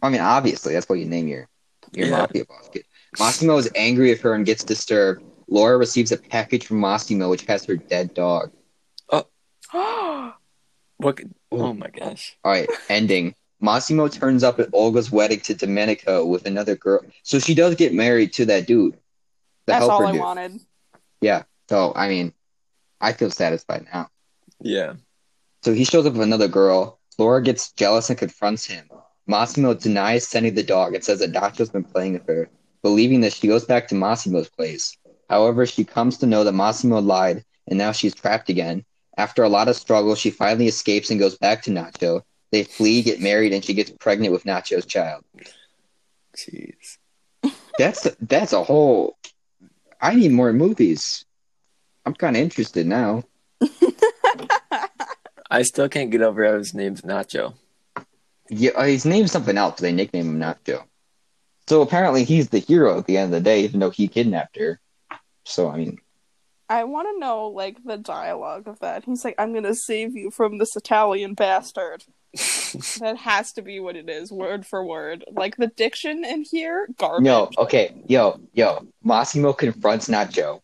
I mean, obviously, that's what you name your your Yeah. mafia boss. kid. Massimo is angry at her and gets disturbed. Laura receives a package from Massimo, which has her dead dog. Oh. (gasps) what? Oh my gosh. All right, ending. Massimo turns up at Olga's wedding to Domenico with another girl. So she does get married to that dude. The That's helper all I dude. wanted. Yeah. So I mean, I feel satisfied now. Yeah. So he shows up with another girl. Laura gets jealous and confronts him. Massimo denies sending the dog and says that Nacho's been playing with her. Believing this, she goes back to Massimo's place. However, she comes to know that Massimo lied, and now she's trapped again. After a lot of struggle, she finally escapes and goes back to Nacho. They flee, get married, and she gets pregnant with Nacho's child. Jeez. That's that's a whole. I need more movies. I'm kind of interested now. (laughs) I still can't get over how his name's Nacho. Yeah, uh, his name's something else. They nickname him Nacho. So apparently he's the hero at the end of the day, even though he kidnapped her. So I mean, I want to know like the dialogue of that. He's like, "I'm gonna save you from this Italian bastard." (laughs) that has to be what it is, word for word. Like the diction in here, garbage. no, okay, yo, yo, Massimo confronts Nacho,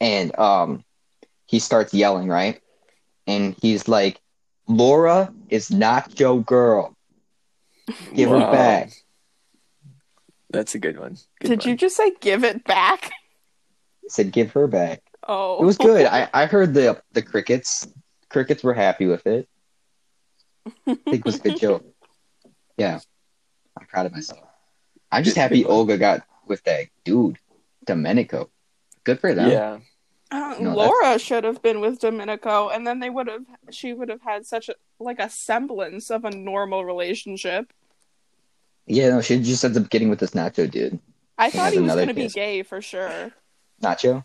and um, he starts yelling, right? And he's like, "Laura is Nacho girl. Give her back." That's a good one. Good Did one. you just say give it back? He said, "Give her back." Oh, It was good. I (laughs) I heard the the crickets. Crickets were happy with it. I think it was a good joke. Yeah. I'm proud of myself. I'm just happy. (laughs) Olga got with that dude, Domenico. Good for them. Yeah. Uh, No, Laura should have been with Domenico, and then they would have. She would have had such a like a semblance of a normal relationship. Yeah, no, she just ends up getting with this Nacho dude. I thought he was going to be gay for sure. Nacho?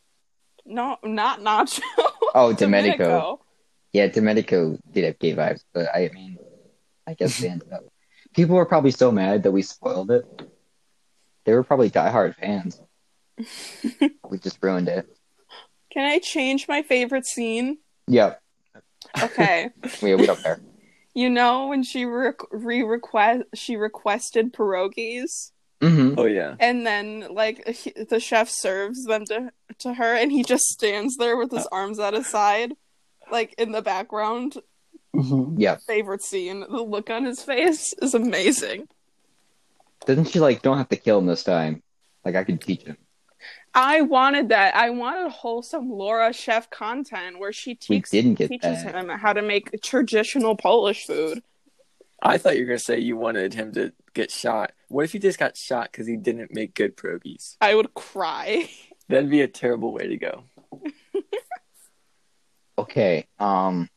No, not Nacho. (laughs) Oh, Domenico. Yeah, Domenico did have gay vibes, but I mean, I guess they ended up. People were probably so mad that we spoiled it. They were probably diehard fans. (laughs) we just ruined it. Can I change my favorite scene? Yeah, Okay. (laughs) we, we don't care. you know when she re request she requested pierogies, hmm Oh yeah. and then like he, the chef serves them to to her, and he just stands there with his arms at his side, like in the background. Yeah. Favorite scene. The look on his face is amazing. Doesn't she like don't have to kill him this time? Like I could teach him. I wanted that. I wanted wholesome Laura chef content where she We teaches didn't get teaches that. him how to make traditional Polish food. I thought you were gonna say you wanted him to get shot. What if he just got shot because he didn't make good pierogies? I would cry. (laughs) That'd be a terrible way to go. (laughs) Okay. Um,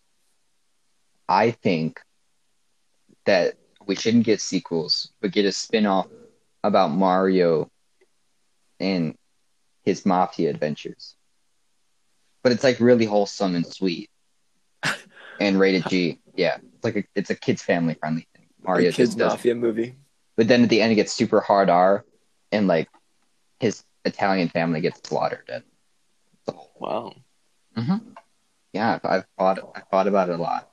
I think that we shouldn't get sequels, but get a spin-off about Mario and his mafia adventures. But it's like really wholesome and sweet, (laughs) and rated G. Yeah, it's like a, it's a kids family friendly thing. Mario a kids mafia movie. But then at the end, it gets super hard R, and like his Italian family gets slaughtered. And it's whole Wow. Mm-hmm. Yeah, I've, I've thought I thought about it a lot.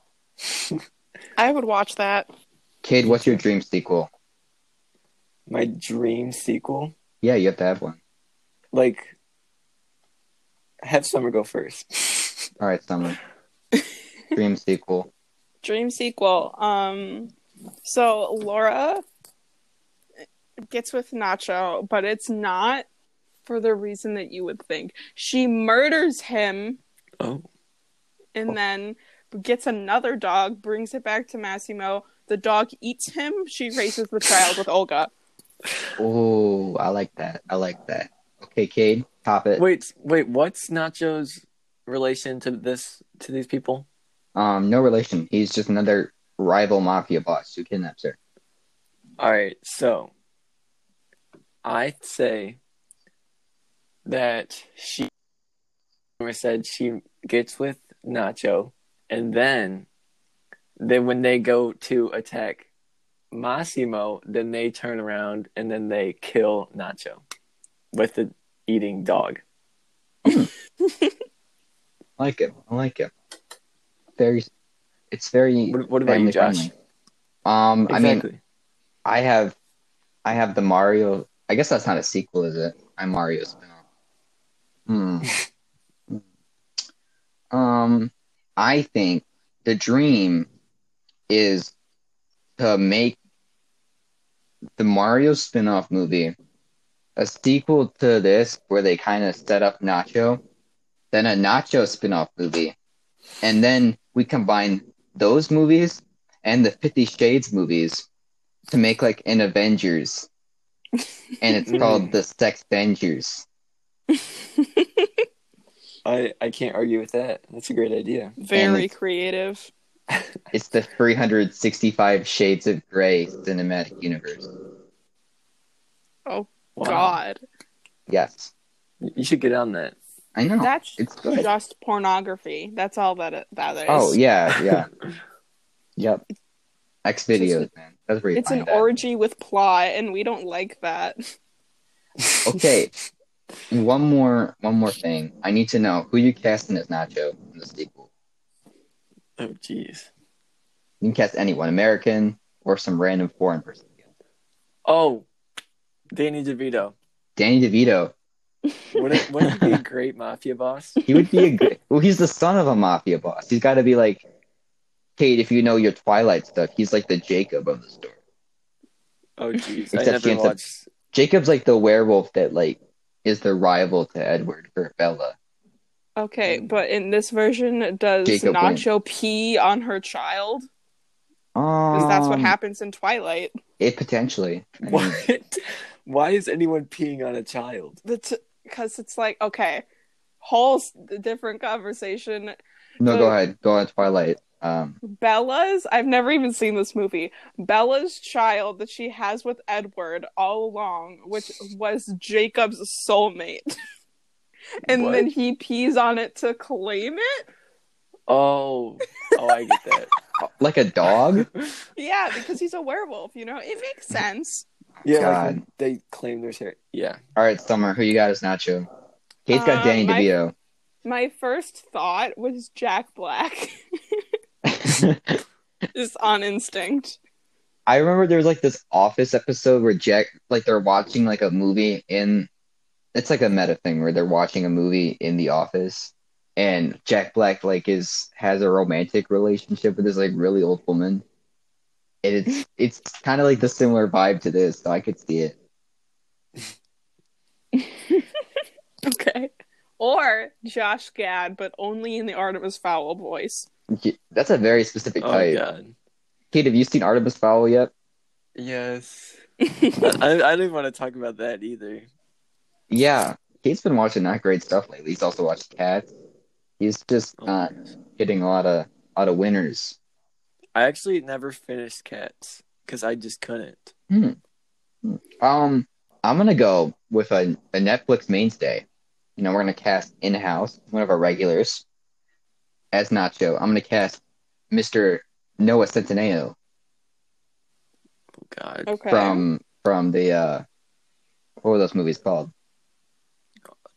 (laughs) I would watch that. Kid, what's your dream sequel? My dream sequel. Yeah, you have to have one. Like, have Summer go first. (laughs) All right, Summer. dream sequel. (laughs) Dream sequel. Um so Laura gets with Nacho, but it's not for the reason that you would think. She murders him Oh. and then gets another dog, brings it back to Massimo. The dog eats him. She raises the child with Olga. Oh, I like that. I like that. Okay, Cade, top it. Wait, wait. What's Nacho's relation to this to these people? Um, no relation. He's just another rival mafia boss who kidnaps her. All right, so I say that she said she gets with Nacho, and then then when they go to attack Massimo, then they turn around and then they kill Nacho with the eating dog. (laughs) I like it. I like it. Very, it's very. What, what about you, Josh? friendly. Um, I mean, I have, I have the Mario. I guess that's not a sequel, is it? I'm Mario spinoff. Hmm. (laughs) um, I think the dream is to make the Mario spin-off movie a sequel to this where they kind of set up Nacho, then a Nacho spin-off movie, and then we combine those movies and the Fifty Shades movies to make like an Avengers, and it's Mm. called the Sex Avengers. (laughs) I I can't argue with that. That's a great idea. Very it's- creative. (laughs) It's the 365 Shades of Grey cinematic universe. Oh Wow. God, Yes, You should get on that. I know. that's it's good. just pornography. That's all that it, that is. Oh yeah, yeah, (laughs) yep. X videos, man. That's where you it's an that. orgy with plot, and we don't like that. (laughs) Okay, one more, one more thing. I need to know who you casting as Nacho in the sequel. Oh jeez. You can cast anyone, American or some random foreign person. Oh, Danny DeVito. Danny DeVito. Wouldn't, wouldn't he be a great mafia boss? He would be a good. well, he's the son of a mafia boss. He's got to be like, Kate. If you know your Twilight stuff, he's like the Jacob of the story. Oh jeez, I Except she never ends up- watched. Jacob's like the werewolf that like is the rival to Edward for Bella. Okay, but in this version, does Jacob Nacho pee on her child? Because Um, that's what happens in Twilight. It potentially. I mean, What? (laughs) Why is anyone peeing on a child? Because it's like okay, whole s- different conversation. no, The- go ahead. Go on Twilight. Um, Bella's I've never even seen this movie. Bella's child that she has with Edward all along, which was Jacob's soulmate. (laughs) and What? then he pees on it to claim it? Oh, oh, I get that. (laughs) like a dog. Yeah, because he's a werewolf, you know? It makes sense. Yeah, like God. when they claim their share. Yeah. All right, Summer. Who you got as Nacho? Kate's got Uh, Danny my- DeVito. My first thought was Jack Black. (laughs) Just on instinct. I remember there was like this Office episode where Jack, like they're watching like a movie in, it's like a meta thing where they're watching a movie in the office, and Jack Black like is has a romantic relationship with this like really old woman, and it's it's kind of like the similar vibe to this, so I could see it. (laughs) Okay. Or Josh Gad, but only in the Artemis Fowl voice. That's a very specific Oh type. god. Kate, have you seen Artemis Fowl yet? Yes. I, (laughs) I I didn't want to talk about that either. Yeah, Kate's been watching not great stuff lately. He's also watched Cats. He's just Oh, not my gosh. getting a lot of a lot of winners. I actually never finished Cats because I just couldn't. Um, I'm gonna go with a, a Netflix mainstay. You know, we're gonna cast in house one of our regulars as Nacho. I'm gonna cast Mr. Noah Centineo Oh god. Okay. from from the uh, what were those movies called?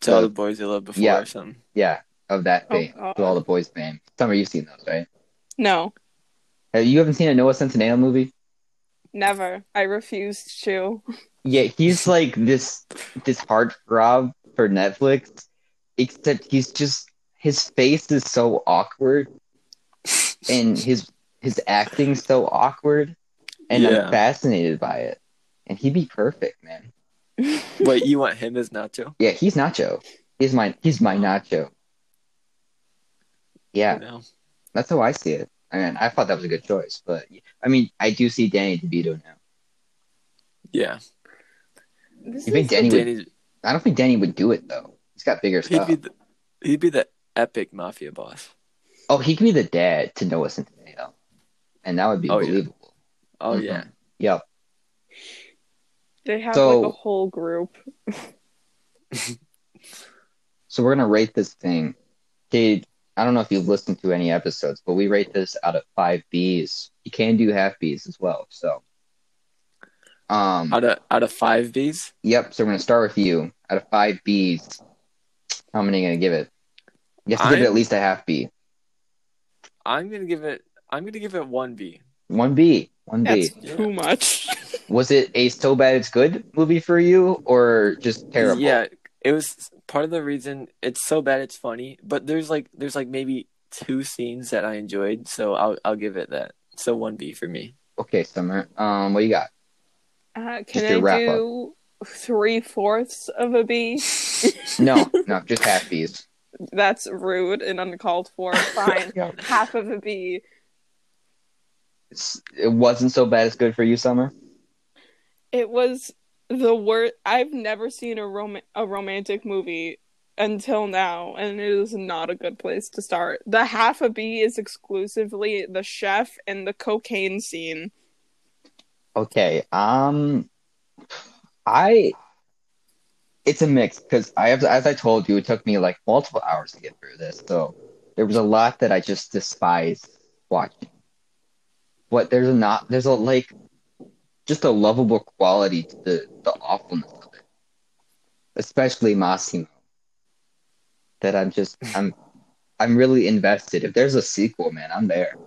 To all so- the boys they loved before yeah. or something. Yeah, of that Oh, fame, God. to all the boys fame. Summer, you've seen those, right? No, Have you haven't seen a Noah Centineo movie? never. I refused to. Yeah, he's like this this heartthrob for Netflix, except he's just his face is so awkward, and (laughs) his his acting's so awkward, and Yeah. I'm fascinated by it. And he'd be perfect, man. (laughs) Wait, you want him as Nacho? Yeah, he's Nacho. He's my he's my oh. Nacho. Yeah, No. that's how I see it. I mean, I thought that was a good choice, but I mean, I do see Danny DeVito now. Yeah. This You think is- Danny would? I don't think Danny would do it though. He's got bigger he'd stuff. be the, he'd be the epic mafia boss. Oh, he could be the dad to Noah Centineo, and that would be Oh, yeah. believable. Oh Mhm. yeah. Yep. They have So- like a whole group. (laughs) So we're gonna rate this thing. Kate, I don't know if you've listened to any episodes, but we rate this out of five Bs. You can do half Bs as well. So, um, Out of out of five Bs, yep. So we're gonna start with you. Out of five Bs, how many are you gonna give it? You have to give it at least a half B. I'm gonna give it. I'm gonna give it one B. One B. One B. That's too much. (laughs) Was it a so bad it's good movie for you, or just terrible? Yeah, it was part of the reason it's so bad it's funny. But there's like there's like maybe two scenes that I enjoyed, so I'll I'll give it that. So one B for me. Okay, Summer. Um, what you got? Uh, can I do three fourths of a B? No, (laughs) no, just half Bs. That's rude and uncalled for. (laughs) Fine. Yeah. Half of a B. It's- It wasn't so bad it's good for you, Summer. It was the worst. I've never seen a rom- a romantic movie until now, and it is not a good place to start. The half of a B is exclusively the chef and the cocaine scene. Okay. Um, I. It's a mix because I have, as I told you, it took me like multiple hours to get through this. So there was a lot that I just despise watching. But there's a not there's a like just a lovable quality to the the awfulness of it, especially Massimo. That I'm just I'm I'm really invested. If there's a sequel, man, I'm there.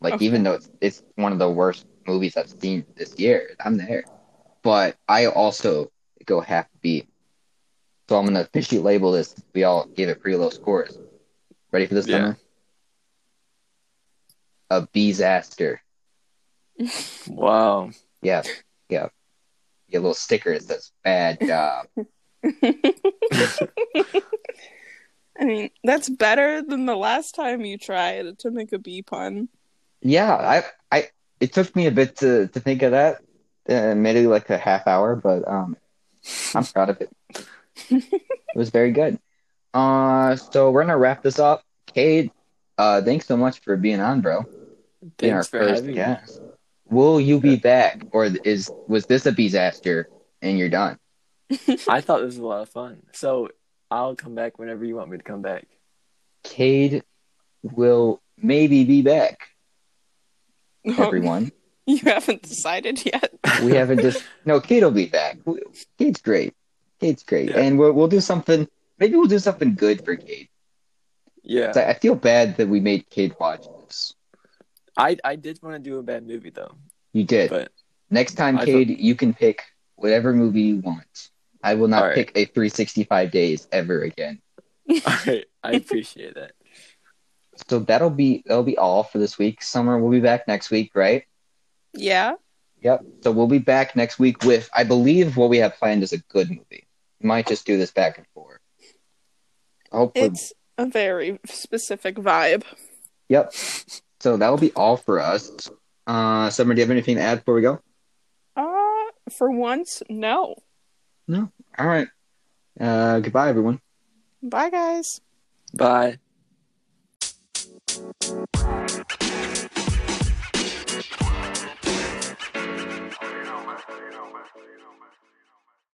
Like Okay. even though it's it's one of the worst movies I've seen this year, I'm there. But I also go half B. So I'm gonna officially label this. We all gave it pretty low scores. Ready for this, Yeah. Summer? A disaster. (laughs) Wow. Yeah, yeah. Get a little sticker that says "bad job." (laughs) (laughs) I mean, that's better than the last time you tried to make a B pun. yeah, I, I. It took me a bit to to think of that. Uh, maybe like a half hour, but um, I'm proud of it. it was very good. Uh, so we're gonna wrap this up. Cade, uh, thanks so much for being on, bro. Being Thanks for first having me. Will you be back, or is was this a disaster and you're done? (laughs) I thought this was a lot of fun. So I'll come back whenever you want me to come back. Cade will maybe be back. (laughs) Everyone, (laughs) you haven't decided yet. we haven't just no. Kate will be back. Kate's great. Kate's great, Yeah. and we'll we'll do something. Maybe we'll do something good for Kate. Yeah, I I feel bad that we made Kate watch this. I I did want to do a bad movie though, You did. but Next time, I Cade, you can pick whatever movie you want. I will not All right. pick a 365 days ever again. (laughs) all right, I appreciate that. So that'll be that'll be all for this week. Summer, we'll be back next week, right? Yeah. Yep. So we'll be back next week with, I believe, what we have planned is a good movie. We might just do this back and forth. Hopefully, It's a very specific vibe. yep. So that'll be all for us. Uh, Summer, do you have anything to add before we go? Uh, for once, no. No. All right. Uh, goodbye, everyone. Bye, guys. Bye.